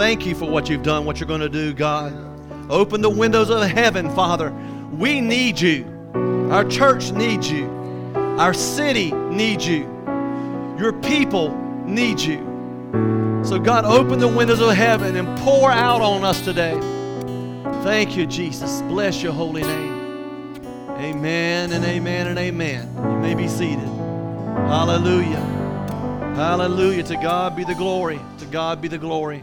Thank you for what you've done, what you're going to do, God. Open the windows of heaven, Father. We need you. Our church needs you. Our city needs you. Your people need you. So, God, open the windows of heaven and pour out on us today. Thank you, Jesus. Bless your holy name. Amen and amen and amen. You may be seated. Hallelujah. Hallelujah. To God be the glory. To God be the glory.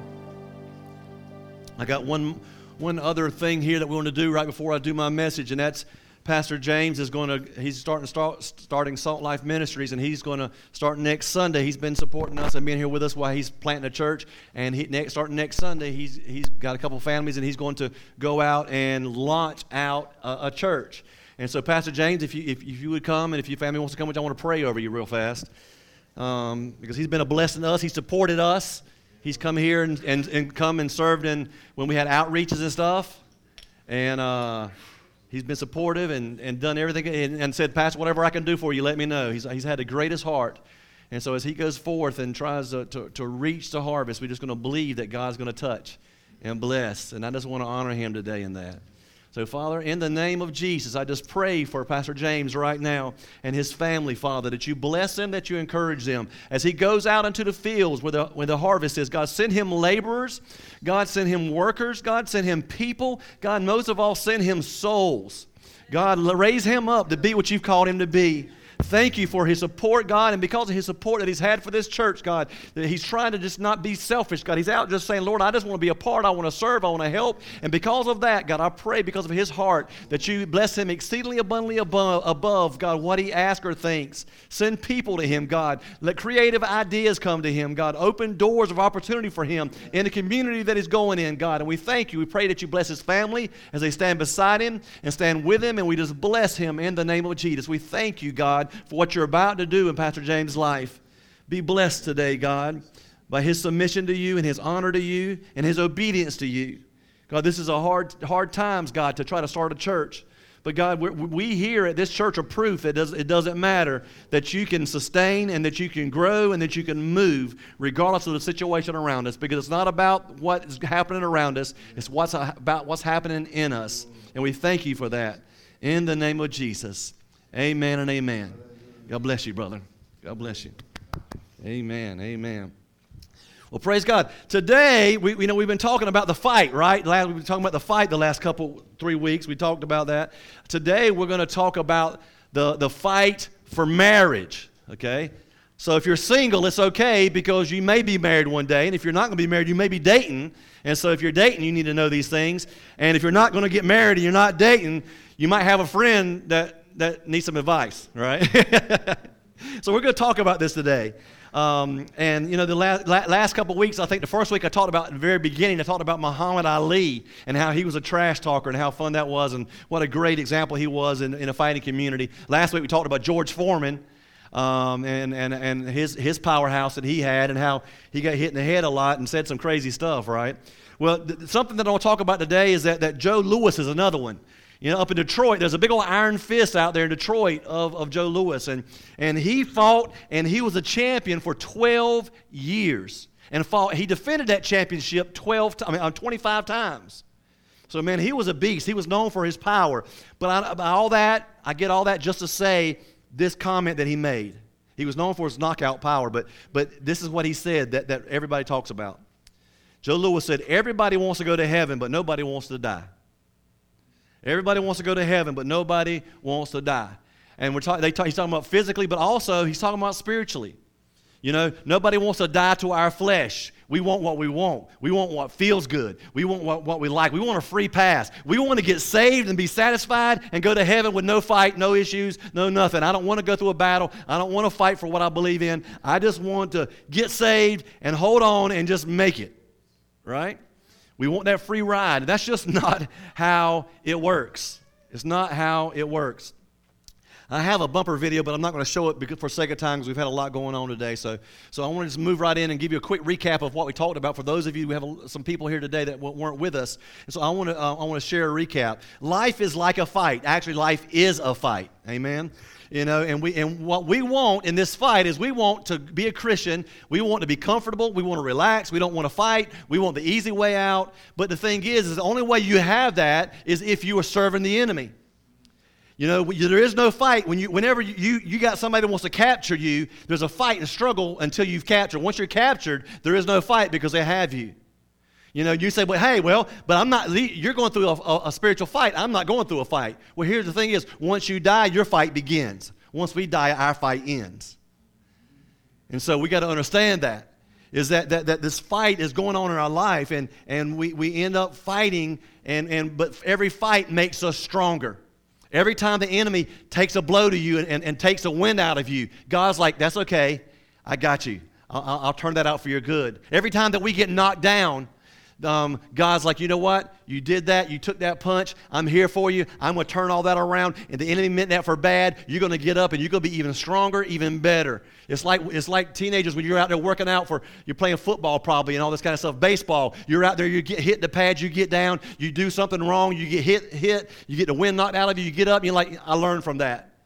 I got one, one other thing here that we want to do right before I do my message, and that's Pastor James is going to, he's starting, start, starting Salt Life Ministries, and he's going to start next Sunday. He's been supporting us and being here with us while he's planting a church. And he, next, starting next Sunday, he's, he's got a couple families, and he's going to go out and launch out a, a church. And so, Pastor James, if you, if, if you would come, and if your family wants to come, which I want to pray over you real fast, um, because he's been a blessing to us. He supported us. He's come here and, and, and come and served in when we had outreaches and stuff. And uh, he's been supportive and, and done everything and, and, said, Pastor, whatever I can do for you, let me know. He's, he's had the greatest heart. And so as he goes forth and tries to, to, to reach the harvest, we're just going to believe that God's going to touch and bless. And I just want to honor him today in that. So, Father, in the name of Jesus, I just pray for Pastor James right now and his family, Father, that you bless them, that you encourage them. As he goes out into the fields where the, where the harvest is, God, send him laborers. God, send him workers. God, send him people. God, most of all, send him souls. God, raise him up to be what you've called him to be. Thank you for his support, God, and because of his support that he's had for this church, God, that he's trying to just not be selfish, God. He's out just saying, Lord, I just want to be a part. I want to serve. I want to help. And because of that, God, I pray because of his heart that you bless him exceedingly abundantly above, above God, what he asks or thinks. Send people to him, God. Let creative ideas come to him, God. Open doors of opportunity for him in the community that he's going in, God. And we thank you. We pray that you bless his family as they stand beside him and stand with him, and we just bless him in the name of Jesus. We thank you, God for what you're about to do in Pastor James' life. Be blessed today, God, by his submission to you and his honor to you and his obedience to you. God, this is a hard, hard times, God, to try to start a church. But God, we here at this church are proof that it doesn't matter that you can sustain and that you can grow and that you can move regardless of the situation around us because it's not about what is happening around us, it's what's about what's happening in us. And we thank you for that. In the name of Jesus. Amen and amen. God bless you, brother. God bless you. Amen. Amen. Well, praise God. Today, we, we know we've been talking about the fight, right? Last, we've been talking about the fight the last couple, three weeks. We talked about that. Today, we're going to talk about the, the fight for marriage, okay? So if you're single, it's okay because you may be married one day. And if you're not going to be married, you may be dating. And so if you're dating, you need to know these things. And if you're not going to get married and you're not dating, you might have a friend that that needs some advice, right? so we're going to talk about this today. Um, and you know, the last, last couple weeks, I think the first week I talked about at the very beginning, I talked about Muhammad Ali and how he was a trash talker and how fun that was and what a great example he was in, in a fighting community. Last week we talked about George Foreman um, and, and, and his, his powerhouse that he had and how he got hit in the head a lot and said some crazy stuff, right? Well, th- something that I want to talk about today is that, that Joe Louis is another one. You know, up in Detroit, there's a big old iron fist out there in Detroit of, of Joe Louis. And, and he fought, and he was a champion for 12 years. And fought, he defended that championship 12, I mean, uh, 25 times. So, man, he was a beast. He was known for his power. But I, by all that, I get all that just to say this comment that he made. He was known for his knockout power, but, but this is what he said that, that everybody talks about. Joe Louis said, Everybody wants to go to heaven, but nobody wants to die. Everybody wants to go to heaven, but nobody wants to die. And we're talk, talk, he's talking about physically, but also he's talking about spiritually. You know, nobody wants to die to our flesh. We want what we want. We want what feels good. We want what, what we like. We want a free pass. We want to get saved and be satisfied and go to heaven with no fight, no issues, no nothing. I don't want to go through a battle. I don't want to fight for what I believe in. I just want to get saved and hold on and just make it. Right? We want that free ride. That's just not how it works. It's not how it works. I have a bumper video, but I'm not going to show it because for sake of time because we've had a lot going on today. So, so I want to just move right in and give you a quick recap of what we talked about for those of you who have a, some people here today that weren't with us. And so I want to uh, I want to share a recap. Life is like a fight. Actually, life is a fight. Amen you know and we and what we want in this fight is we want to be a christian we want to be comfortable we want to relax we don't want to fight we want the easy way out but the thing is is the only way you have that is if you are serving the enemy you know, there is no fight when you, whenever you, you got somebody that wants to capture you. There's a fight and struggle until you've captured. Once you're captured, there is no fight because they have you. You know, you say, well, hey, well, but I'm not, you're going through a, a, a, spiritual fight. I'm not going through a fight. Well, here's the thing is, once you die, your fight begins. Once we die, our fight ends. And so we got to understand that. Is that, that, that this fight is going on in our life, and, and we, we end up fighting, and, and, but every fight makes us stronger. Every time the enemy takes a blow to you and, and, and takes a wind out of you, God's like, that's okay. I got you. I'll, I'll turn that out for your good. Every time that we get knocked down, um, God's like, you know what? You did that. You took that punch. I'm here for you. I'm going to turn all that around. And the enemy meant that for bad. You're going to get up and you're going to be even stronger, even better. It's like, it's like teenagers when you're out there working out for, you're playing football probably and all this kind of stuff, baseball. You're out there, you get hit the pads, you get down, you do something wrong, you get hit, hit, you get the wind knocked out of you, you get up, and you're like, I learned from that.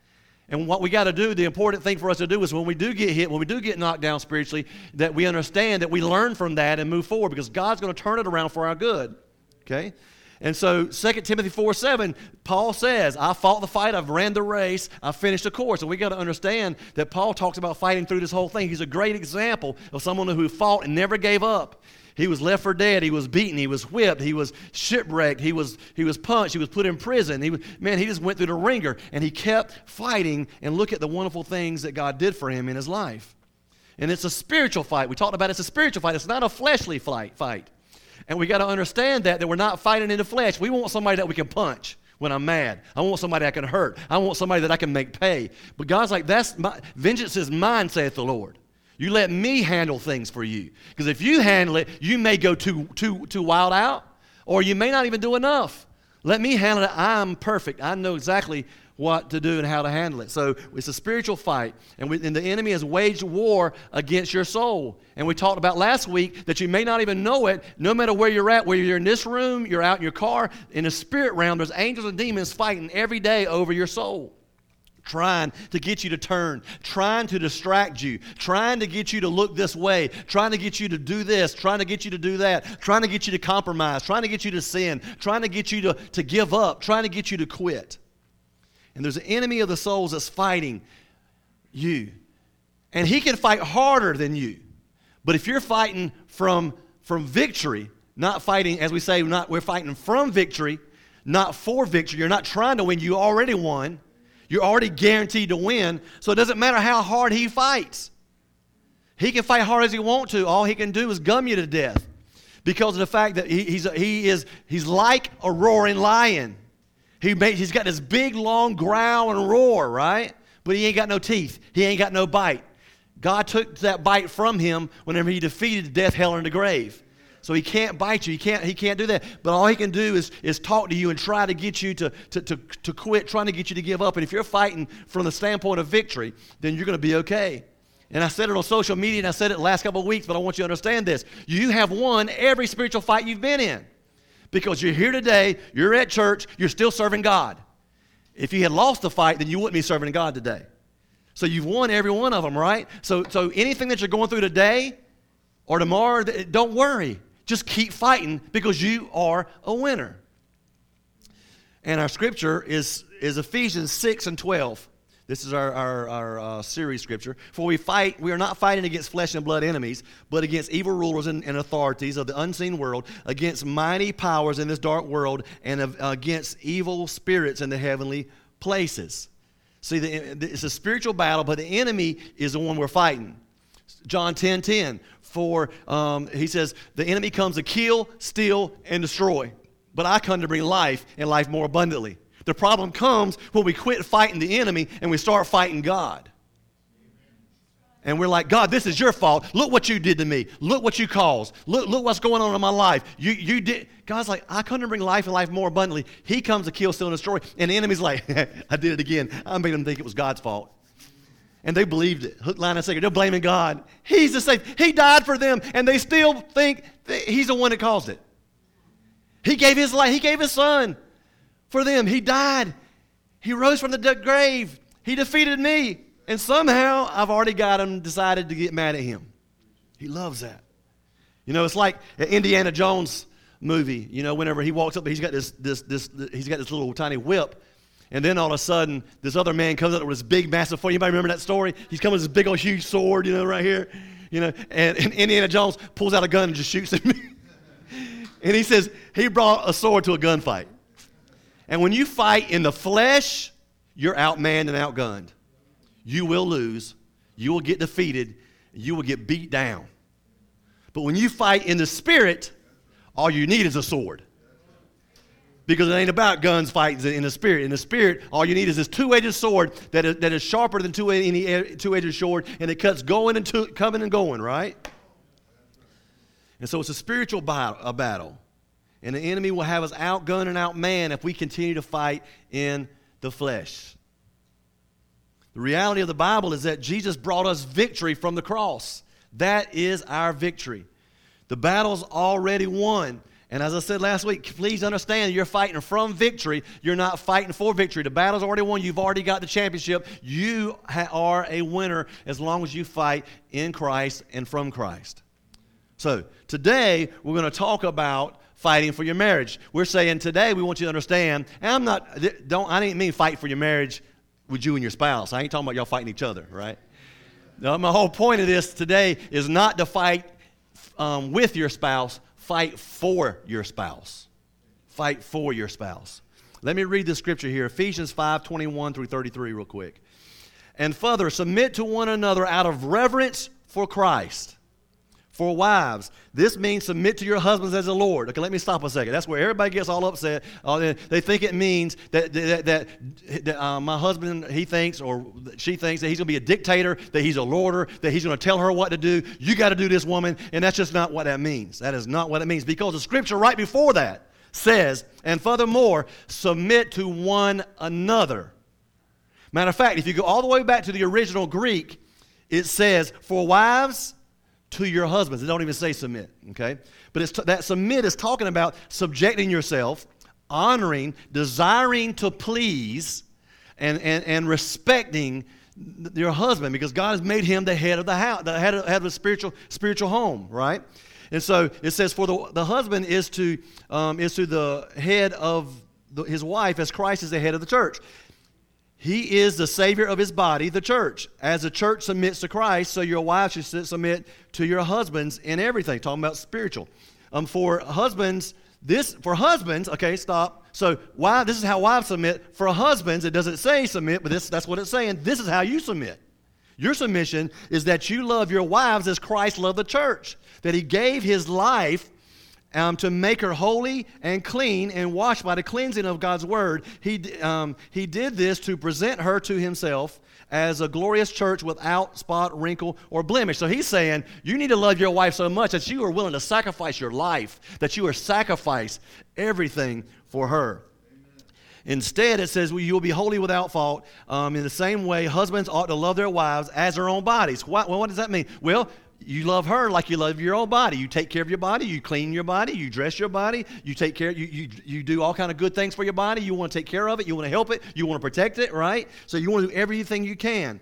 And what we got to do, the important thing for us to do is when we do get hit, when we do get knocked down spiritually, that we understand that we learn from that and move forward because God's going to turn it around for our good. Okay? And so 2 Timothy 4 7, Paul says, I fought the fight, I've ran the race, I've finished the course. And we got to understand that Paul talks about fighting through this whole thing. He's a great example of someone who fought and never gave up. He was left for dead. He was beaten. He was whipped. He was shipwrecked. He was, he was punched. He was put in prison. He was, man, he just went through the ringer and he kept fighting and look at the wonderful things that God did for him in his life. And it's a spiritual fight. We talked about it's a spiritual fight. It's not a fleshly fight. fight. And we got to understand that, that we're not fighting in the flesh. We want somebody that we can punch when I'm mad. I want somebody I can hurt. I want somebody that I can make pay. But God's like, that's my, vengeance is mine, saith the Lord. You let me handle things for you. Because if you handle it, you may go too, too, too wild out, or you may not even do enough. Let me handle it. I'm perfect. I know exactly what to do and how to handle it. So it's a spiritual fight. And, we, and, the enemy has waged war against your soul. And we talked about last week that you may not even know it, no matter where you're at, whether you're in this room, you're out in your car, in the spirit realm, there's angels and demons fighting every day over your soul trying to get you to turn, trying to distract you, trying to get you to look this way, trying to get you to do this, trying to get you to do that, trying to get you to compromise, trying to get you to sin, trying to get you to, to give up, trying to get you to quit. And there's an enemy of the souls that's fighting you. And he can fight harder than you. But if you're fighting from, from victory, not fighting, as we say, not, we're fighting from victory, not for victory, you're not trying to win, you already won you're already guaranteed to win, so it doesn't matter how hard he fights. He can fight hard as he wants to. All he can do is gum you to death because of the fact that he, he's, he is, he's like a roaring lion. He he's got this big, long growl and roar, right? But he ain't got no teeth. He ain't got no bite. God took that bite from him whenever he defeated death, hell, and the grave. So he can't bite you. He can't, he can't do that. But all he can do is, is talk to you and try to get you to, to, to, to quit, trying to get you to give up. And if you're fighting from the standpoint of victory, then you're going to be okay. And I said it on social media and I said it the last couple of weeks, but I want you to understand this. You have won every spiritual fight you've been in. Because you're here today, you're at church, you're still serving God. If you had lost the fight, then you wouldn't be serving God today. So you've won every one of them, right? So, so anything that you're going through today or tomorrow, don't worry. Just keep fighting because you are a winner. And our scripture is, is Ephesians 6 and 12. This is our, our, our uh, series scripture. For we fight, we are not fighting against flesh and blood enemies, but against evil rulers and, and authorities of the unseen world, against mighty powers in this dark world, and of, against evil spirits in the heavenly places. See, the, it's a spiritual battle, but the enemy is the one we're fighting. John 10 10 for, um, he says, the enemy comes to kill, steal, and destroy. But I come to bring life and life more abundantly. The problem comes when we quit fighting the enemy and we start fighting God. And we're like, God, this is your fault. Look what you did to me. Look what you caused. Look, look what's going on in my life. You, you did. God's like, I come to bring life and life more abundantly. He comes to kill, steal, and destroy. And the enemy's like, I did it again. I made him think it was God's fault. And they believed it. Hook, line, and sinker. They're blaming God. He's the same. He died for them, and they still think he's the one that caused it. He gave his life. He gave his son for them. He died. He rose from the grave. He defeated me. And somehow I've already got him decided to get mad at him. He loves that. You know, it's like an Indiana Jones movie. You know, whenever he walks up, he's got this, this, this, he's got this little tiny whip. And then all of a sudden, this other man comes up with this big, massive sword. Anybody remember that story? He's coming with this big old huge sword, you know, right here. You know, and, and Indiana Jones pulls out a gun and just shoots him. and he says he brought a sword to a gunfight. And when you fight in the flesh, you're outmanned and outgunned you will lose, you will get defeated, you will get beat down. But when you fight in the spirit, all you need is a sword. Because it ain't about guns fighting in the spirit. In the spirit, all you need is this two-edged sword that is, that is sharper than two, any eh, two-edged sword, and it cuts going and two, coming and going, right? And so it's a spiritual battle. And the enemy will have us outgunned and outmanned if we continue to fight in the flesh. The reality of the Bible is that Jesus brought us victory from the cross. That is our victory. The battle's already won. And as I said last week, please understand you're fighting from victory. You're not fighting for victory. The battle's already won. You've already got the championship. You ha- are a winner as long as you fight in Christ and from Christ. So, today we're going to talk about fighting for your marriage. We're saying today we want you to understand, and I'm not don't I didn't mean fight for your marriage with you and your spouse. I ain't talking about y'all fighting each other, right? My whole point of this today is not to fight um, with your spouse, fight for your spouse. Fight for your spouse. Let me read the scripture here Ephesians 5 21 through 33, real quick. And further, submit to one another out of reverence for Christ. For wives, this means submit to your husbands as the Lord. Okay, let me stop a second. That's where everybody gets all upset. Uh, they think it means that, that, that, that uh, my husband, he thinks, or she thinks that he's going to be a dictator, that he's a lorder, that he's going to tell her what to do. You got to do this, woman. And that's just not what that means. That is not what it means. Because the scripture right before that says, and furthermore, submit to one another. Matter of fact, if you go all the way back to the original Greek, it says, for wives, to your husbands. They don't even say submit, okay? But it's t- that submit is talking about subjecting yourself, honoring, desiring to please, and, and, and respecting your husband because God has made him the head of the house, the head of, head of the spiritual, spiritual home, right? And so it says, for the, the husband is to, um, is to the head of the, his wife as Christ is the head of the church. He is the Savior of his body, the church. As the church submits to Christ, so your wives should submit to your husbands in everything. Talking about spiritual. Um, for husbands, this for husbands, okay, stop. So why this is how wives submit. For husbands, it doesn't say submit, but this, that's what it's saying. This is how you submit. Your submission is that you love your wives as Christ loved the church, that he gave his life um, to make her holy and clean and washed by the cleansing of God's word. He, um, he did this to present her to himself as a glorious church without spot, wrinkle, or blemish. So he's saying you need to love your wife so much that you are willing to sacrifice your life, that you are sacrifice everything for her. Instead, it says, well, you will be holy without fault. Um, in the same way, husbands ought to love their wives as their own bodies. What, well, what does that mean? Well, you love her like you love your own body. You take care of your body. You clean your body. You dress your body. You take care. You, you, you do all kind of good things for your body. You want to take care of it. You want to help it. You want to protect it, right? So you want to do everything you can.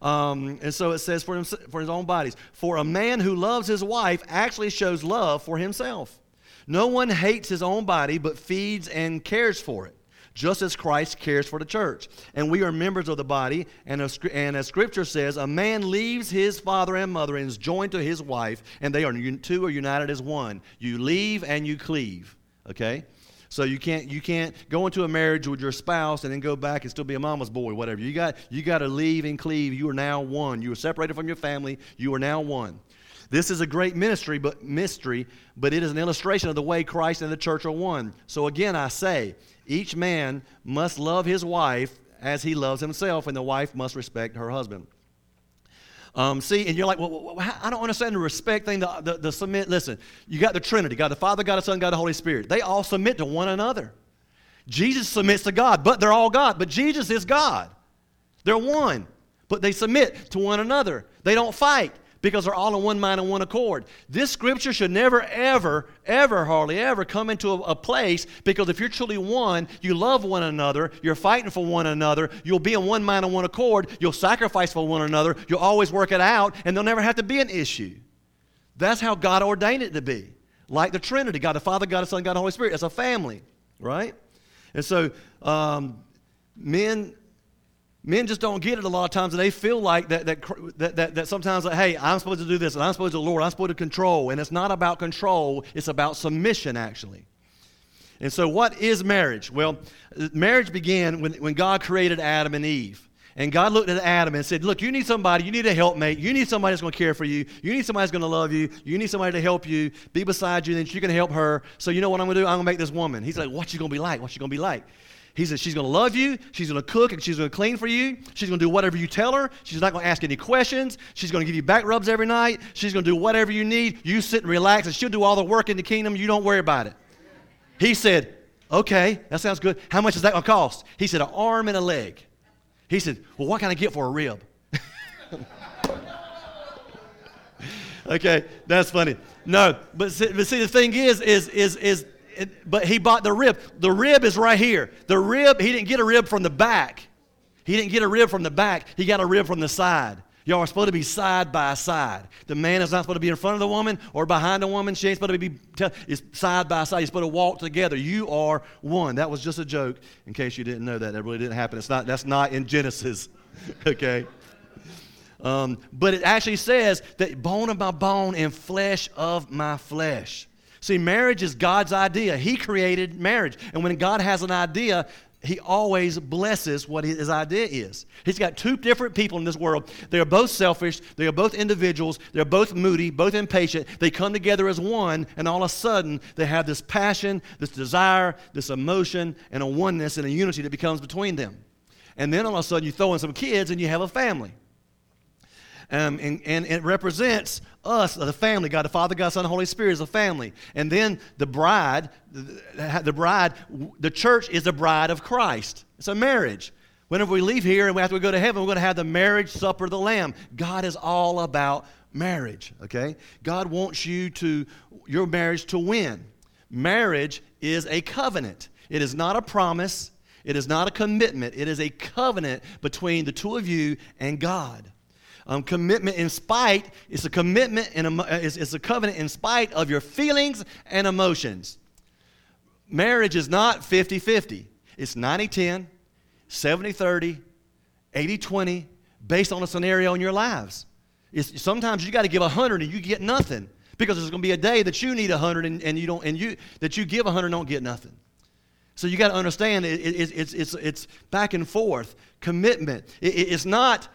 Um, and so it says for, him, for his own bodies. For a man who loves his wife actually shows love for himself. No one hates his own body, but feeds and cares for it just as Christ cares for the church. And we are members of the body. And as, and as Scripture says, a man leaves his father and mother and is joined to his wife, and they are two are united as one. You leave and you cleave. Okay? So you can't you can't go into a marriage with your spouse and then go back and still be a mama's boy, whatever. You got you got to leave and cleave. You are now one. You are separated from your family. You are now one. This is a great ministry, but mystery, but it is an illustration of the way Christ and the church are one. So again, I say, each man must love his wife as he loves himself, and the wife must respect her husband. Um, see, and you're like, well, I don't understand the respect thing, the, the, the submit. Listen, you got the Trinity God the Father, God the Son, God the Holy Spirit. They all submit to one another. Jesus submits to God, but they're all God. But Jesus is God. They're one, but they submit to one another. They don't fight because they're all in one mind and one accord. This scripture should never, ever, ever, hardly ever come into a, a, place because if you're truly one, you love one another, you're fighting for one another, you'll be in one mind and one accord, you'll sacrifice for one another, you'll always work it out, and there'll never have to be an issue. That's how God ordained it to be. Like the Trinity God the Father, God the Son, God the Holy Spirit. As a family, right? And so, um, men Men just don't get it a lot of times, and they feel like that, that, that, that, that sometimes, like, hey, I'm supposed to do this, and I'm supposed to Lord, I'm supposed to control. And it's not about control, it's about submission, actually. And so, what is marriage? Well, marriage began when, when God created Adam and Eve. And God looked at Adam and said, Look, you need somebody, you need a helpmate, you need somebody that's going to care for you, you need somebody that's going to love you, you need somebody to help you, be beside you, and then you can help her. So, you know what I'm going to do? I'm going to make this woman. He's like, What's she going to be like? What's she going to be like? He said she's going to love you, she's going to cook, and she's going to clean for you. She's going to do whatever you tell her. She's not going to ask any questions. She's going to give you back rubs every night. She's going to do whatever you need. You sit and relax, and she'll do all the work in the kingdom. You don't worry about it. He said, Okay, that sounds good. How much is that going to cost? He said, An arm and a leg. He said, Well, what can I get for a rib? okay, that's funny. No, but see, but see, the thing is, is, is, is but he bought the rib. The rib is right here. The rib, he didn't get a rib from the back. He didn't get a rib from the back. He got a rib from the side. Y'all are supposed to be side by side. The man is not supposed to be in front of the woman or behind the woman. She ain't supposed to be it's side by side. You're supposed to walk together. You are one. That was just a joke, in case you didn't know that. That really didn't happen. It's not. That's not in Genesis. okay. Um, but it actually says that bone of my bone and flesh of my flesh. See, marriage is God's idea. He created marriage. And when God has an idea, he always blesses what his idea is. He's got two different people in this world. They are both selfish. They are both individuals. They're both moody, both impatient. They come together as one, and all of a sudden, they have this passion, this desire, this emotion, and a oneness and a unity that becomes between them. And then all of a sudden, you throw in some kids and you have a family. Um, and, and it represents us, the family, God the Father, God, Son, Holy Spirit is a family. And then the bride, the, bride, the church is the bride of Christ. It's a marriage. Whenever we leave here and after we go to heaven, we're going to have the marriage supper of the Lamb. God is all about marriage, okay? God wants you to, your marriage to win. Marriage is a covenant, it is not a promise, it is not a commitment, it is a covenant between the two of you and God. Um, commitment in spite is a commitment and is, is a covenant in spite of your feelings and emotions. Marriage is not 50 50, it's 90 10, 70 30, 80 20, based on a scenario in your lives. It's, sometimes you got to give 100 and you get nothing because there's going to be a day that you need 100 and, and you don't and you that you give 100 and don't get nothing so you got to understand it, it, it's, it's, it's back and forth commitment it, it's not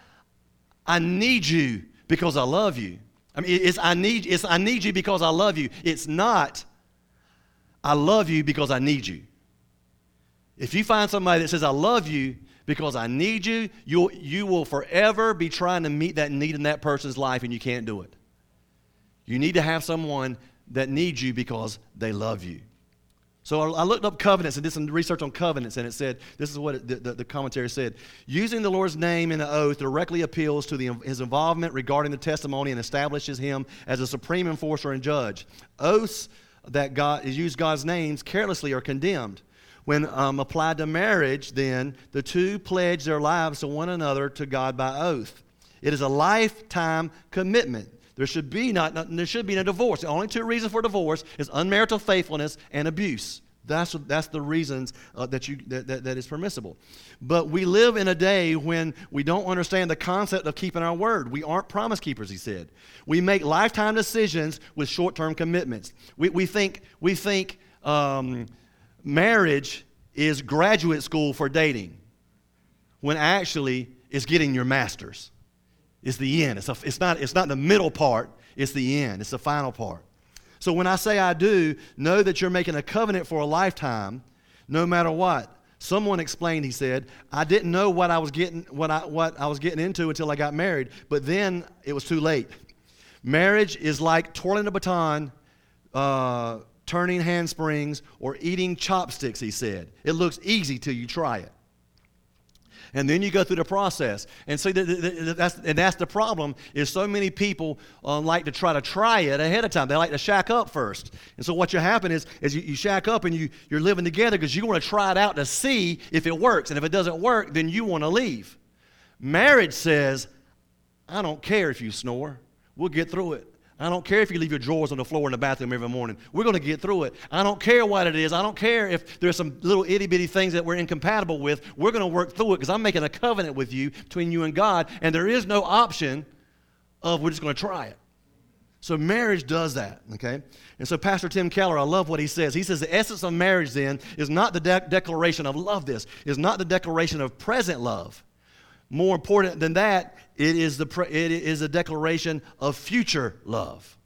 I need you because I love you. I mean, it's I need, it's I need you because I love you. It's not I love you because I need you. If you find somebody that says, I love you because I need you, you'll, you will forever be trying to meet that need in that person's life and you can't do it. You need to have someone that needs you because they love you. So I looked up covenants and did some research on covenants, and it said this is what it, the, the, commentary said. Using the Lord's name in the oath directly appeals to the, his involvement regarding the testimony and establishes him as a supreme enforcer and judge. Oaths that God use God's names carelessly are condemned. When um, applied to marriage, then the two pledge their lives to one another to God by oath. It is a lifetime commitment. There should be not, not there should be no divorce. The only two reasons for divorce is unmarital faithfulness and abuse. That's, that's the reasons uh, that, you, that, that, that is permissible. But we live in a day when we don't understand the concept of keeping our word. We aren't promise keepers, he said. We make lifetime decisions with short term commitments. We, we think, we think um, marriage is graduate school for dating, when actually it's getting your master's. It's the end. It's, a, it's, not, it's not the middle part, it's the end. It's the final part. So when I say I do, know that you're making a covenant for a lifetime, no matter what. Someone explained, he said, I didn't know what I was getting what I what I was getting into until I got married, but then it was too late. Marriage is like twirling a baton, uh, turning handsprings, or eating chopsticks, he said. It looks easy till you try it and then you go through the process. And so that's, and that's the problem is so many people um, like to try to try it ahead of time. They like to shack up first. And so what you happen is, is you, you shack up and you, you're living together because you want to try it out to see if it works. And if it doesn't work, then you want to leave. Marriage says, I don't care if you snore. We'll get through it. I don't care if you leave your drawers on the floor in the bathroom every morning. We're going to get through it. I don't care what it is. I don't care if there's some little itty bitty things that we're incompatible with. We're going to work through it because I'm making a covenant with you between you and God, and there is no option of we're just going to try it. So marriage does that, okay? And so Pastor Tim Keller, I love what he says. He says the essence of marriage then is not the de- declaration of love. This is not the declaration of present love. More important than that, it is, the, it is a declaration of future love.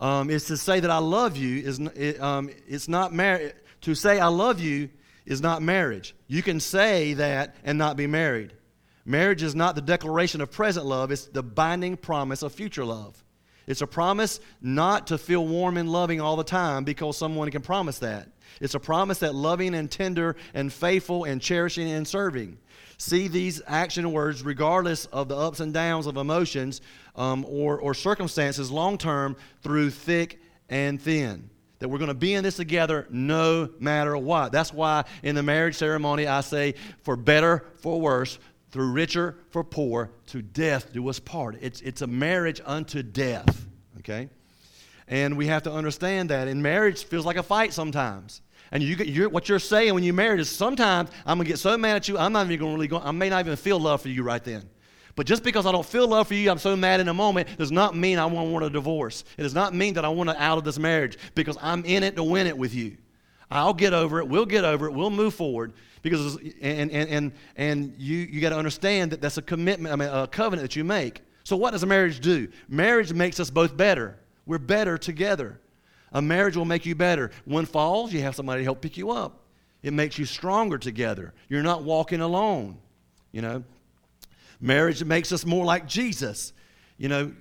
Um, it's to say that I love you is it, um, it's not. To say I love you is not marriage. You can say that and not be married. Marriage is not the declaration of present love, it's the binding promise of future love. It's a promise not to feel warm and loving all the time because someone can promise that. It's a promise that loving and tender and faithful and cherishing and serving see these action words, regardless of the ups and downs of emotions um, or, or circumstances, long term through thick and thin. That we're going to be in this together no matter what. That's why in the marriage ceremony I say, for better, for worse, through richer, for poor, to death do us part. It's, it's a marriage unto death, okay? And we have to understand that. And marriage feels like a fight sometimes. And you, you're, what you're saying when you're married is sometimes I'm going to get so mad at you, I'm not even going to really go, I may not even feel love for you right then. But just because I don't feel love for you, I'm so mad in a moment, does not mean I want, want a divorce. It does not mean that I want to out of this marriage because I'm in it to win it with you. I'll get over it. We'll get over it. We'll move forward because and and and and you you got to understand that that's a commitment. I mean, a covenant that you make. So what does a marriage do? Marriage makes us both better. We're better together. A marriage will make you better. One falls, you have somebody to help pick you up. It makes you stronger together. You're not walking alone. You know, marriage makes us more like Jesus. You know,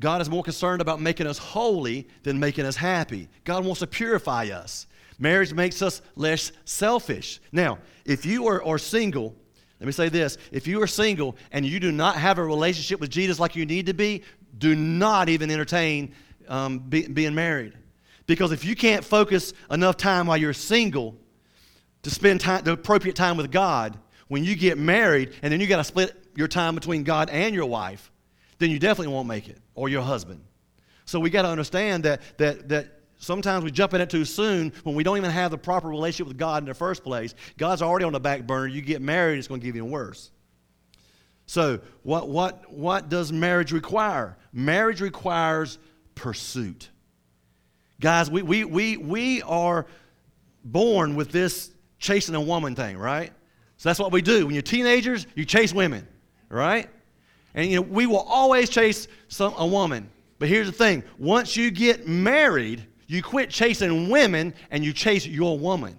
God is more concerned about making us holy than making us happy. God wants to purify us. Marriage makes us less selfish. Now, if you are, are single, let me say this if you are single and you do not have a relationship with Jesus like you need to be, do not even entertain um, be, being married. Because if you can't focus enough time while you're single to spend time, the appropriate time with God, when you get married and then you got to split your time between God and your wife, then you definitely won't make it, or your husband. So we got to understand that, that, that sometimes we jump in it too soon when we don't even have the proper relationship with God in the first place. God's already on the back burner. You get married, it's going to give you worse. So, what, what, what does marriage require? Marriage requires pursuit. Guys, we, we, we, we are born with this chasing a woman thing, right? So that's what we do. When you're teenagers, you chase women, right? And you know, we will always chase some, a woman. But here's the thing once you get married, you quit chasing women and you chase your woman.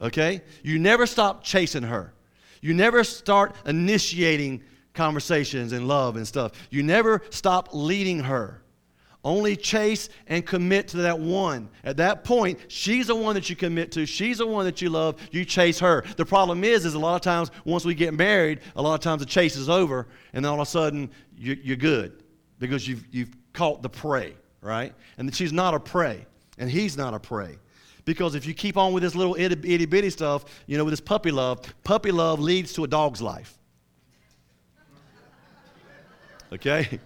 Okay? You never stop chasing her. You never start initiating conversations and love and stuff. You never stop leading her. Only chase and commit to that one. At that point, she's the one that you commit to. She's the one that you love. You chase her. The problem is, is a lot of times once we get married, a lot of times the chase is over, and then all of a sudden you're good because you've, you've caught the prey, right? And she's not a prey, and he's not a prey. Because if you keep on with this little itty, itty bitty stuff, you know, with this puppy love, puppy love leads to a dog's life. Okay?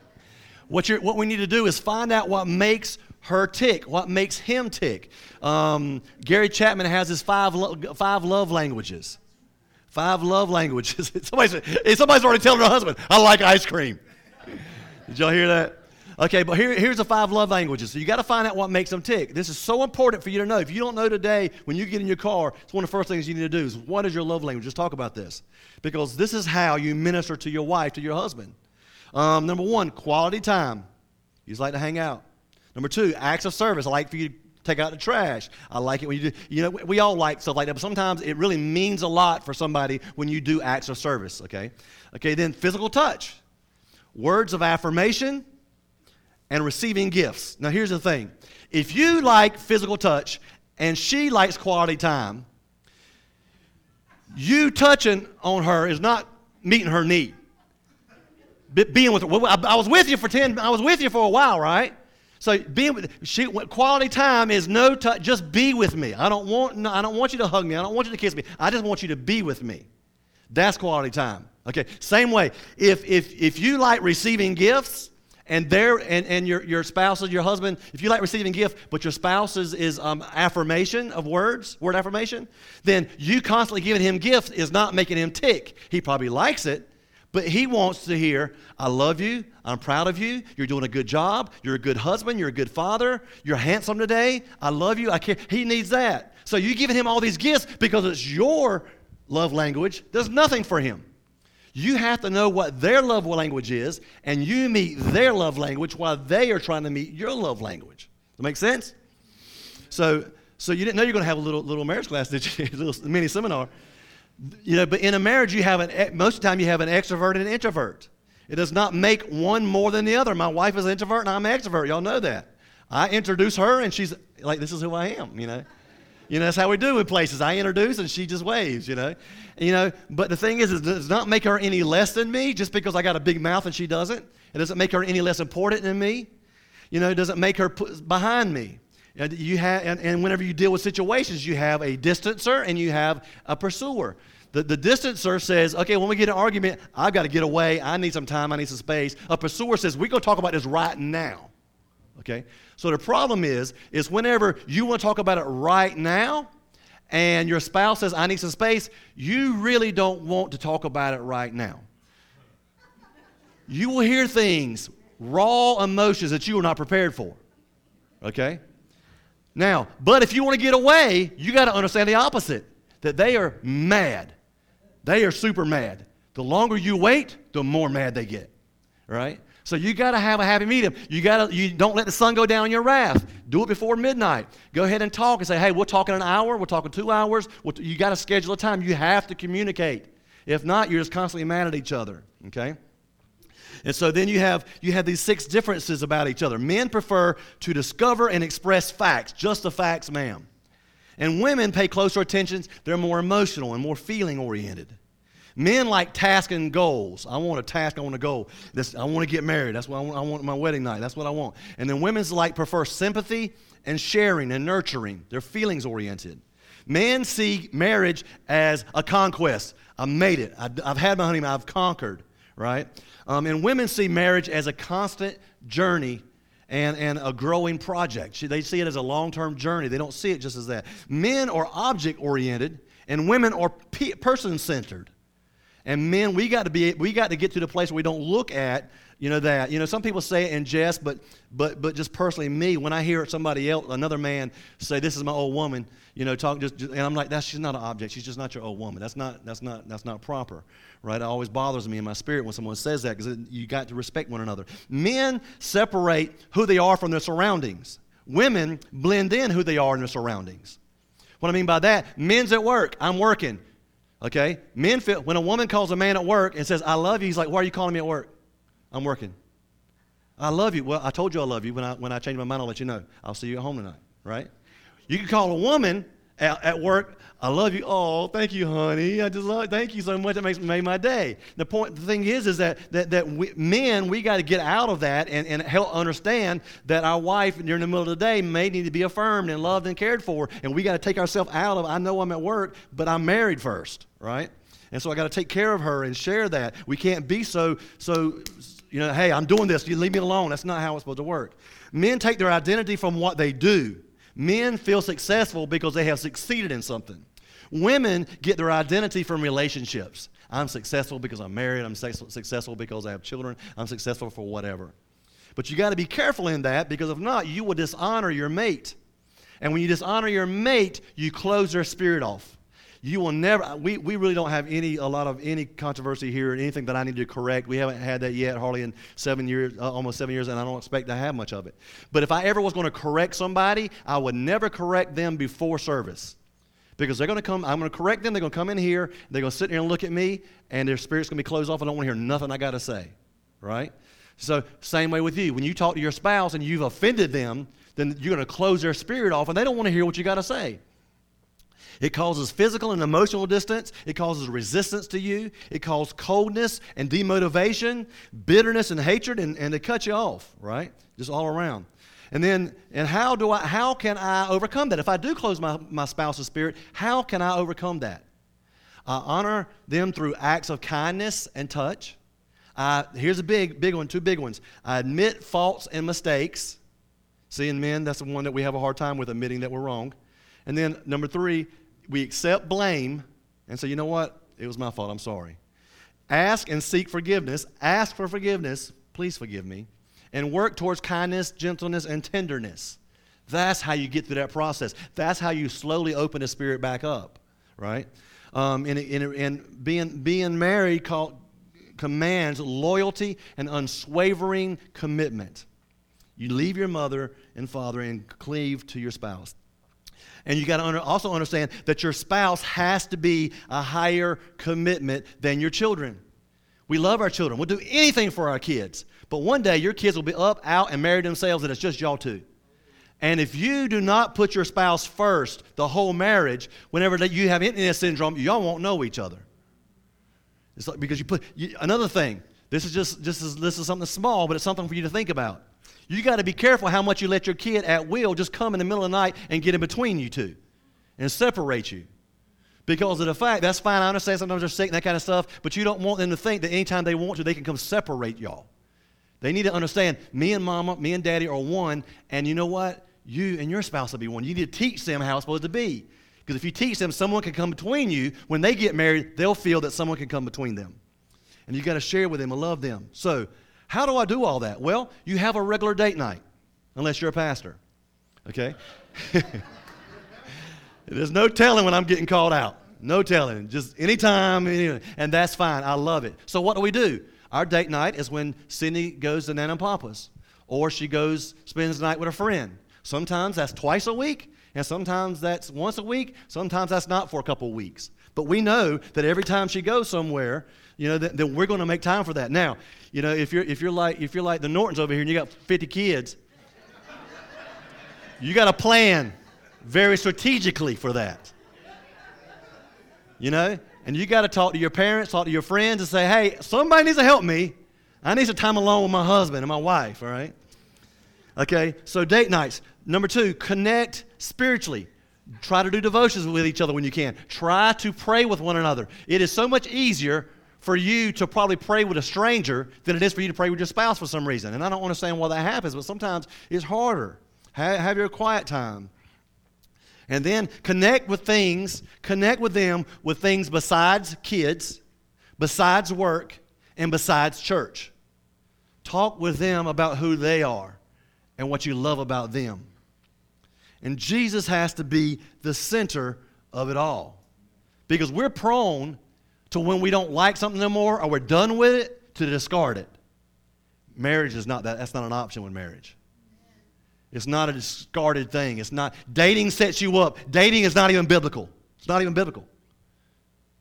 What, what we need to do is find out what makes her tick, what makes him tick. Um, Gary Chapman has his five, lo- five love languages. Five love languages. somebody's, somebody's already telling her husband, I like ice cream. Did y'all hear that? Okay, but here, here's the five love languages. So you got to find out what makes them tick. This is so important for you to know. If you don't know today, when you get in your car, it's one of the first things you need to do is what is your love language? Just talk about this. Because this is how you minister to your wife, to your husband. Um, number one, quality time. You just like to hang out. Number two, acts of service. I like for you to take out the trash. I like it when you do, you know, we all like stuff like that, but sometimes it really means a lot for somebody when you do acts of service, okay? Okay, then physical touch, words of affirmation, and receiving gifts. Now, here's the thing if you like physical touch and she likes quality time, you touching on her is not meeting her need. Being with her. I, I was with you for 10, I was with you for a while, right? So being with she, quality time is no touch. Just be with me. I don't want. No, I don't want you to hug me. I don't want you to kiss me. I just want you to be with me. That's quality time. Okay. Same way. If if if you like receiving gifts, and there and, and your, your spouse your husband if you like receiving gift but your spouse is, is um, affirmation of words word affirmation then you constantly giving him gifts is not making him tick he probably likes it but he wants to hear i love you. I'm proud of you. You're doing a good job. You're a good husband. You're a good father. You're handsome today. I love you. I care. He needs that. So you're giving him all these gifts because it's your love language does nothing for him. You have to know what their love language is, and you meet their love language while they are trying to meet your love language. Does that make sense? So, so you didn't know you're going to have a little, little marriage class, did you? a little mini seminar. You know, but in a marriage, you have an, most of the time you have an extrovert and an introvert. It does not make one more than the other. My wife is an introvert and I'm an extrovert. Y'all know that. I introduce her and she's like, this is who I am, you know. You know, that's how we do in places. I introduce and she just waves, you know. You know, but the thing is, it does not make her any less than me just because I got a big mouth and she doesn't. It doesn't make her any less important than me. You know, it doesn't make her put behind me. You have, and, and whenever you deal with situations, you have a distancer and you have a pursuer. The, the distancer says, okay, when we get an argument, I've got to get away. I need some time. I need some space. A pursuer says, we're going to talk about this right now. Okay? So the problem is, is whenever you want to talk about it right now, and your spouse says, I need some space, you really don't want to talk about it right now. You will hear things, raw emotions that you are not prepared for. Okay? Now, but if you want to get away, you got to understand the opposite that they are mad. They are super mad. The longer you wait, the more mad they get. Right? So you got to have a happy medium. You got to you don't let the sun go down your wrath. Do it before midnight. Go ahead and talk and say, "Hey, we're talking an hour. We're talking two hours." You got to schedule a time. You have to communicate. If not, you're just constantly mad at each other. Okay. And so then you have you have these six differences about each other. Men prefer to discover and express facts, just the facts, ma'am. And women pay closer attention. They're more emotional and more feeling oriented. Men like task and goals. I want a task, I want a goal. This, I want to get married. That's what I want, I want my wedding night. That's what I want. And then women's like prefer sympathy and sharing and nurturing. They're feelings oriented. Men see marriage as a conquest. I made it. I, have had my honeymoon. I've conquered, right? Um, and women see marriage as a constant journey and, and a growing project. They see it as a long term journey. They don't see it just as that. Men are object oriented, and women are person centered. And men, we got to be, we got to get to the place where we don't look at, you know, that. You know, some people say it in jest, but, but, but just personally, me, when I hear somebody else, another man say, "This is my old woman," you know, talk just, just and I'm like, "That's she's not an object. She's just not your old woman. That's not, that's not, that's not proper, right?" It always bothers me in my spirit when someone says that because you got to respect one another. Men separate who they are from their surroundings. Women blend in who they are in their surroundings. What I mean by that, men's at work. I'm working. Okay? Men feel, when a woman calls a man at work and says, I love you, he's like, Why are you calling me at work? I'm working. I love you. Well, I told you I love you. When I, when I change my mind, I'll let you know. I'll see you at home tonight, right? You can call a woman at, at work, I love you. Oh, thank you, honey. I just love thank you so much. That makes made my day. The point the thing is is that that, that we, men, we got to get out of that and, and help understand that our wife during the middle of the day may need to be affirmed and loved and cared for. And we got to take ourselves out of I know I'm at work, but I'm married first, right? And so I got to take care of her and share that. We can't be so so you know, hey, I'm doing this. You leave me alone. That's not how it's supposed to work. Men take their identity from what they do. Men feel successful because they have succeeded in something. Women get their identity from relationships. I'm successful because I'm married. I'm successful because I have children. I'm successful for whatever. But you got to be careful in that because if not, you will dishonor your mate. And when you dishonor your mate, you close their spirit off. You will never, we, we really don't have any, a lot of any controversy here, anything that I need to correct. We haven't had that yet, hardly in seven years, uh, almost seven years, and I don't expect to have much of it. But if I ever was going to correct somebody, I would never correct them before service. Because they're going to come, I'm going to correct them, they're going to come in here, they're going to sit here and look at me, and their spirit's going to be closed off, I don't want to hear nothing I got to say. Right? So, same way with you. When you talk to your spouse and you've offended them, then you're going to close their spirit off, and they don't want to hear what you got to say. It causes physical and emotional distance. It causes resistance to you. It causes coldness and demotivation, bitterness and hatred, and, and they cut you off, right? Just all around. And then, and how do I, how can I overcome that? If I do close my, my spouse's spirit, how can I overcome that? I honor them through acts of kindness and touch. I, here's a big, big one, two big ones. I admit faults and mistakes. Seeing men, that's the one that we have a hard time with admitting that we're wrong. And then number three, we accept blame and say, you know what? It was my fault. I'm sorry. Ask and seek forgiveness. Ask for forgiveness. Please forgive me. And work towards kindness, gentleness, and tenderness. That's how you get through that process. That's how you slowly open the spirit back up, right? Um, and, and, and being, being married commands loyalty and unswavering commitment. You leave your mother and father and cleave to your spouse. And you got to under, also understand that your spouse has to be a higher commitment than your children. We love our children. We'll do anything for our kids. But one day your kids will be up, out, and married themselves, and it's just y'all two. And if you do not put your spouse first, the whole marriage, whenever you have empty nest syndrome, y'all won't know each other. It's like because you put you, another thing. This is just this is this is something small, but it's something for you to think about. You got to be careful how much you let your kid at will just come in the middle of the night and get in between you two and separate you. Because of the fact, that's fine. I understand sometimes they're sick and that kind of stuff, but you don't want them to think that anytime they want to, they can come separate y'all. They need to understand me and mama, me and daddy are one, and you know what? You and your spouse will be one. You need to teach them how it's supposed to be. Because if you teach them someone can come between you, when they get married, they'll feel that someone can come between them. And you got to share with them and love them. So, how do I do all that? Well, you have a regular date night, unless you're a pastor. Okay? There's no telling when I'm getting called out. No telling. Just anytime, and that's fine. I love it. So, what do we do? Our date night is when Cindy goes to Nana and Papa's, or she goes, spends the night with a friend. Sometimes that's twice a week, and sometimes that's once a week. Sometimes that's not for a couple weeks. But we know that every time she goes somewhere, you know, that, that we're going to make time for that. Now, you know, if you're, if you're like if you're like the Nortons over here and you got 50 kids, you got to plan very strategically for that. You know? And you got to talk to your parents, talk to your friends, and say, hey, somebody needs to help me. I need some time alone with my husband and my wife, all right? Okay, so date nights. Number two, connect spiritually. Try to do devotions with each other when you can. Try to pray with one another. It is so much easier for you to probably pray with a stranger than it is for you to pray with your spouse for some reason. And I don't understand why that happens, but sometimes it's harder. Have, have your quiet time. And then connect with things, connect with them with things besides kids, besides work, and besides church. Talk with them about who they are and what you love about them. And Jesus has to be the center of it all. Because we're prone to when we don't like something no more or we're done with it to discard it. Marriage is not that. That's not an option with marriage. It's not a discarded thing. It's not. Dating sets you up. Dating is not even biblical. It's not even biblical.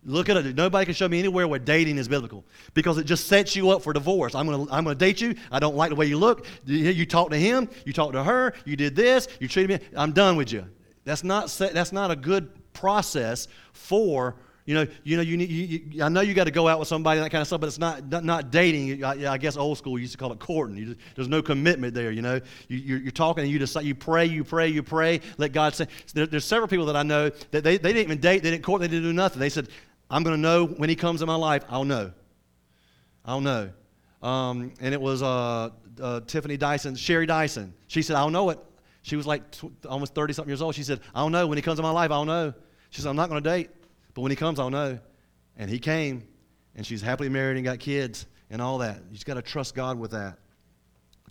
Look at it. Nobody can show me anywhere where dating is biblical because it just sets you up for divorce. I'm going to I'm gonna date you. I don't like the way you look. You, you talk to him. You talk to her. You did this. You treated me. I'm done with you. That's not, that's not a good process for you know, you know, you need. You, you, I know you got to go out with somebody and that kind of stuff, but it's not not, not dating. I, I, guess old school used to call it courting. Just, there's no commitment there. You know, you, are talking and you decide. You pray, you pray, you pray. Let God say. There, there's several people that I know that they, they didn't even date. They didn't court. They didn't do nothing. They said, "I'm going to know when He comes in my life. I'll know. I'll know." Um, and it was uh, uh, Tiffany Dyson, Sherry Dyson. She said, "I'll know it." She was like tw- almost 30 something years old. She said, "I'll know when He comes in my life. I'll know." She said, "I'm not going to date." But when he comes, I'll know. And he came, and she's happily married and got kids and all that. You just got to trust God with that.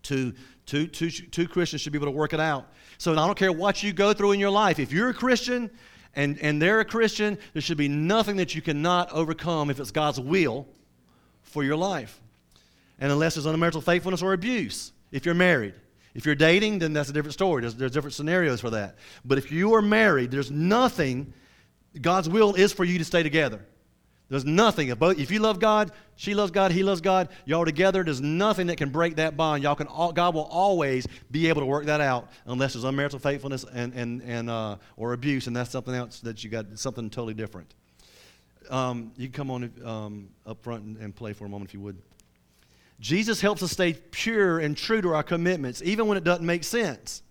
Two, two, two, two Christians should be able to work it out. So I don't care what you go through in your life. If you're a Christian and, and they're a Christian, there should be nothing that you cannot overcome if it's God's will for your life. And unless there's unmerited faithfulness or abuse, if you're married. If you're dating, then that's a different story. There's, there's different scenarios for that. But if you are married, there's nothing, God's will is for you to stay together. There's nothing. If you love God, she loves God, he loves God, y'all together, there's nothing that can break that bond. Y'all can, God will always be able to work that out unless there's unmerited faithfulness and, and, and, uh, or abuse, and that's something else that you got, something totally different. Um, you can come on um, up front and, and play for a moment if you would. Jesus helps us stay pure and true to our commitments, even when it doesn't make sense.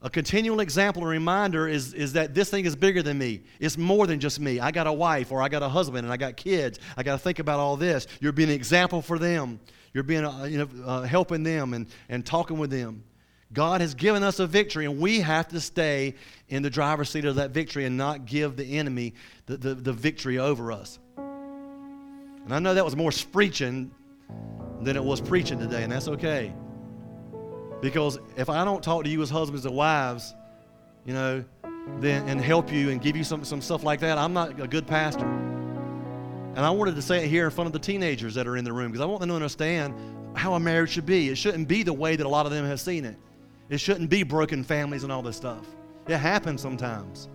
A continual example and reminder is, is that this thing is bigger than me. It's more than just me. I got a wife or I got a husband and I got kids. I got to think about all this. You're being an example for them. You're being, uh, you know, uh, helping them and, and talking with them. God has given us a victory, and we have to stay in the driver's seat of that victory and not give the enemy the, the, the victory over us. And I know that was more screeching than it was preaching today, and that's okay. Because if I don't talk to you as husbands and wives, you know, then and help you and give you some, some stuff like that, I'm not a good pastor. And I wanted to say it here in front of the teenagers that are in the room because I want them to understand how a marriage should be. It shouldn't be the way that a lot of them have seen it. It shouldn't be broken families and all this stuff. It happens sometimes.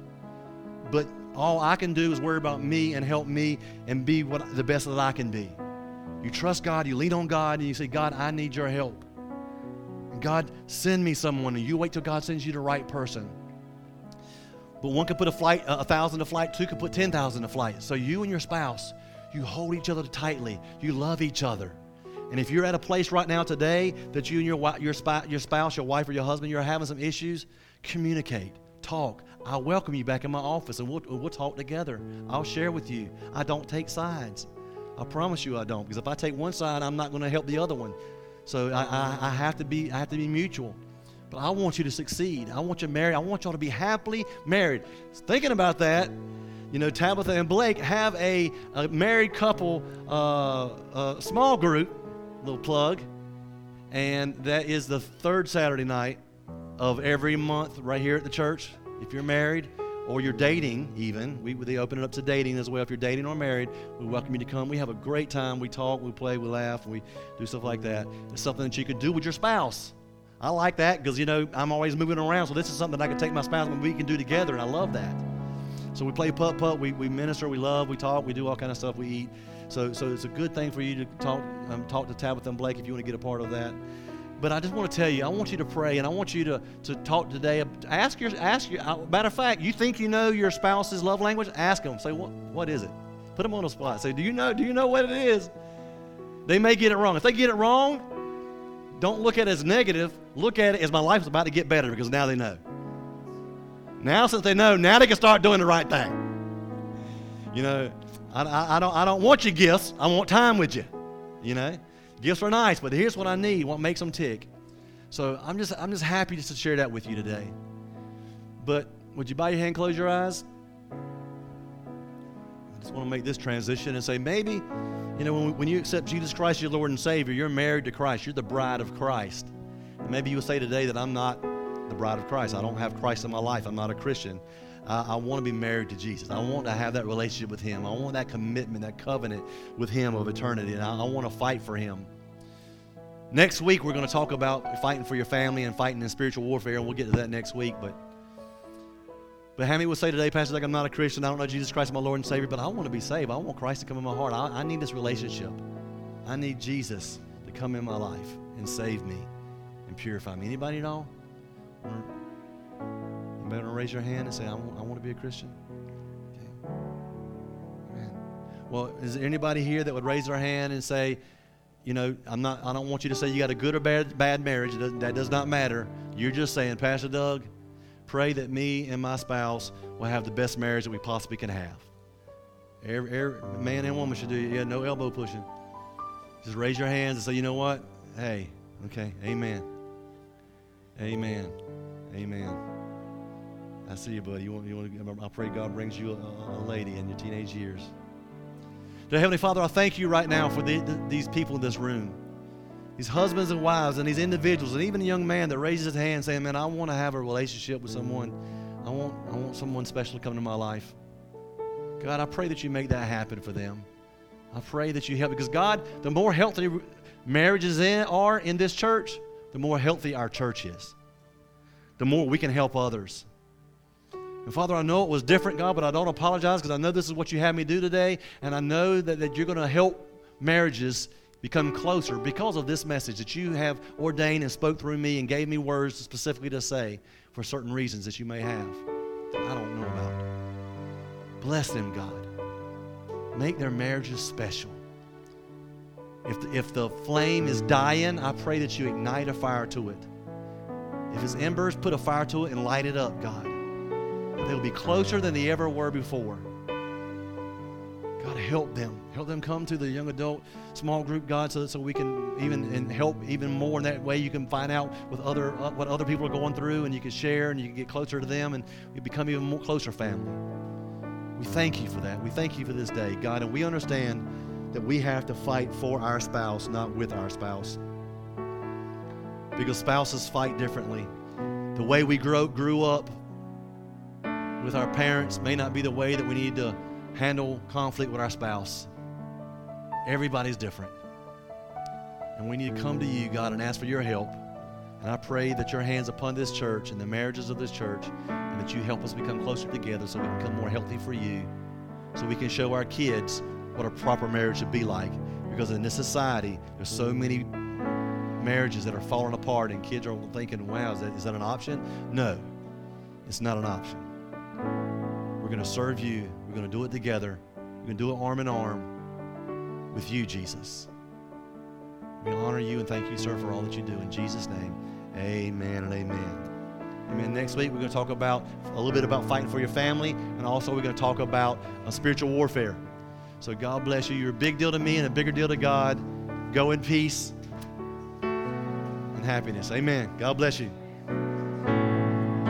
But all I can do is worry about me and help me and be what the best that I can be. You trust God, you lean on God, and you say, God, I need your help. God, send me someone, and you wait till God sends you the right person. But one could put a flight, a thousand to flight, two could put 10,000 to flight. So you and your spouse, you hold each other tightly, you love each other. And if you're at a place right now today that you and your, your, your spouse, your wife, or your husband, you're having some issues, communicate, talk. I'll welcome you back in my office and we'll, we'll talk together. I'll share with you. I don't take sides. I promise you I don't. Because if I take one side, I'm not going to help the other one. So I, I, I, have to be I have to be mutual. But I want you to succeed. I want you married. I want y'all to be happily married. Thinking about that, you know, Tabitha and Blake have a, a married couple uh, uh, small group, little plug, and that is the third Saturday night of every month right here at the church. If you're married, or you're dating even we they open it up to dating as well. If you're dating or married we welcome you to come. We have a great time. We talk we play we laugh we do stuff like that. It's something that you could do with your spouse. I like that because you know i'm always moving around so this is something i can take my spouse and we can do together and i love that. So we play putt putt we, we minister we love we talk we do all kind of stuff we eat. So so it's a good thing for you to talk um, talk to tabitha and blake if you want to get a part of that but I just want to tell you, I want you to pray and I want you to, to talk today. Ask your, ask your, uh, matter of fact, you think you know your spouse's love language? Ask them. Say, what, what is it? Put them on the spot. Say, do you know, do you know what it is? They may get it wrong. If they get it wrong, don't look at it as negative. Look at it as my life is about to get better because now they know. Now, since they know, now they can start doing the right thing. You know, I, I, I don't, I don't want your gifts. I want time with you. You know, Gifts are nice, but here's what I need, what makes them tick. So I'm just, I'm just happy just to share that with you today. But would you bow your hand, close your eyes? I just want to make this transition and say maybe, you know, when, when you accept Jesus Christ, your Lord and Savior, you're married to Christ. You're the bride of Christ. And maybe you would say today that I'm not the bride of Christ. I don't have Christ in my life. I'm not a Christian. Uh, I want to be married to Jesus. I want to have that relationship with Him. I want that commitment, that covenant with Him of eternity. And I, I want to fight for Him. Next week, we're going to talk about fighting for your family and fighting in spiritual warfare, and we'll get to that next week. But but how many would say today, Pastor, like I'm not a Christian, I don't know Jesus Christ my Lord and Savior, but I want to be saved. I want Christ to come in my heart. I, I need this relationship. I need Jesus to come in my life and save me and purify me. Anybody know? Anybody want to raise your hand and say, I want, I want to be a Christian? Okay. Amen. Well, is there anybody here that would raise their hand and say, you know, I'm not, I don't want you to say you got a good or bad, bad marriage. That does not matter. You're just saying, Pastor Doug, pray that me and my spouse will have the best marriage that we possibly can have. Every, every man and woman should do it. Yeah, no elbow pushing. Just raise your hands and say, you know what? Hey, okay, amen. Amen. Amen. I see you, buddy. You want, you want to, I pray God brings you a, a lady in your teenage years. Dear Heavenly Father, I thank you right now for the, the, these people in this room, these husbands and wives, and these individuals, and even a young man that raises his hand saying, Man, I want to have a relationship with someone. I want, I want someone special to come into my life. God, I pray that you make that happen for them. I pray that you help because God, the more healthy marriages in, are in this church, the more healthy our church is. The more we can help others. And Father, I know it was different, God, but I don't apologize because I know this is what you had me do today, and I know that, that you're going to help marriages become closer because of this message that you have ordained and spoke through me and gave me words specifically to say for certain reasons that you may have that I don't know about. Bless them, God. Make their marriages special. If the, if the flame is dying, I pray that you ignite a fire to it. If it's embers, put a fire to it and light it up, God. They'll be closer than they ever were before. God, help them. Help them come to the young adult small group, God, so, so we can even and help even more. In that way, you can find out with other uh, what other people are going through, and you can share, and you can get closer to them, and we become even more closer family. We thank you for that. We thank you for this day, God, and we understand that we have to fight for our spouse, not with our spouse, because spouses fight differently. The way we grow, grew up with our parents may not be the way that we need to handle conflict with our spouse. Everybody's different. And we need to come to you, God, and ask for your help. And I pray that your hands upon this church and the marriages of this church, and that you help us become closer together so we can become more healthy for you, so we can show our kids what a proper marriage should be like. Because in this society, there's so many marriages that are falling apart, and kids are thinking, wow, is that, is that an option? No, it's not an option. We're going to serve you. We're going to do it together. We're going to do it arm in arm with you, Jesus. We honor you and thank you, sir, for all that you do. In Jesus' name, amen and amen. Amen. Next week, we're going to talk about a little bit about fighting for your family, and also we're going to talk about spiritual warfare. So God bless you. You're a big deal to me and a bigger deal to God. Go in peace and happiness. Amen. God bless you.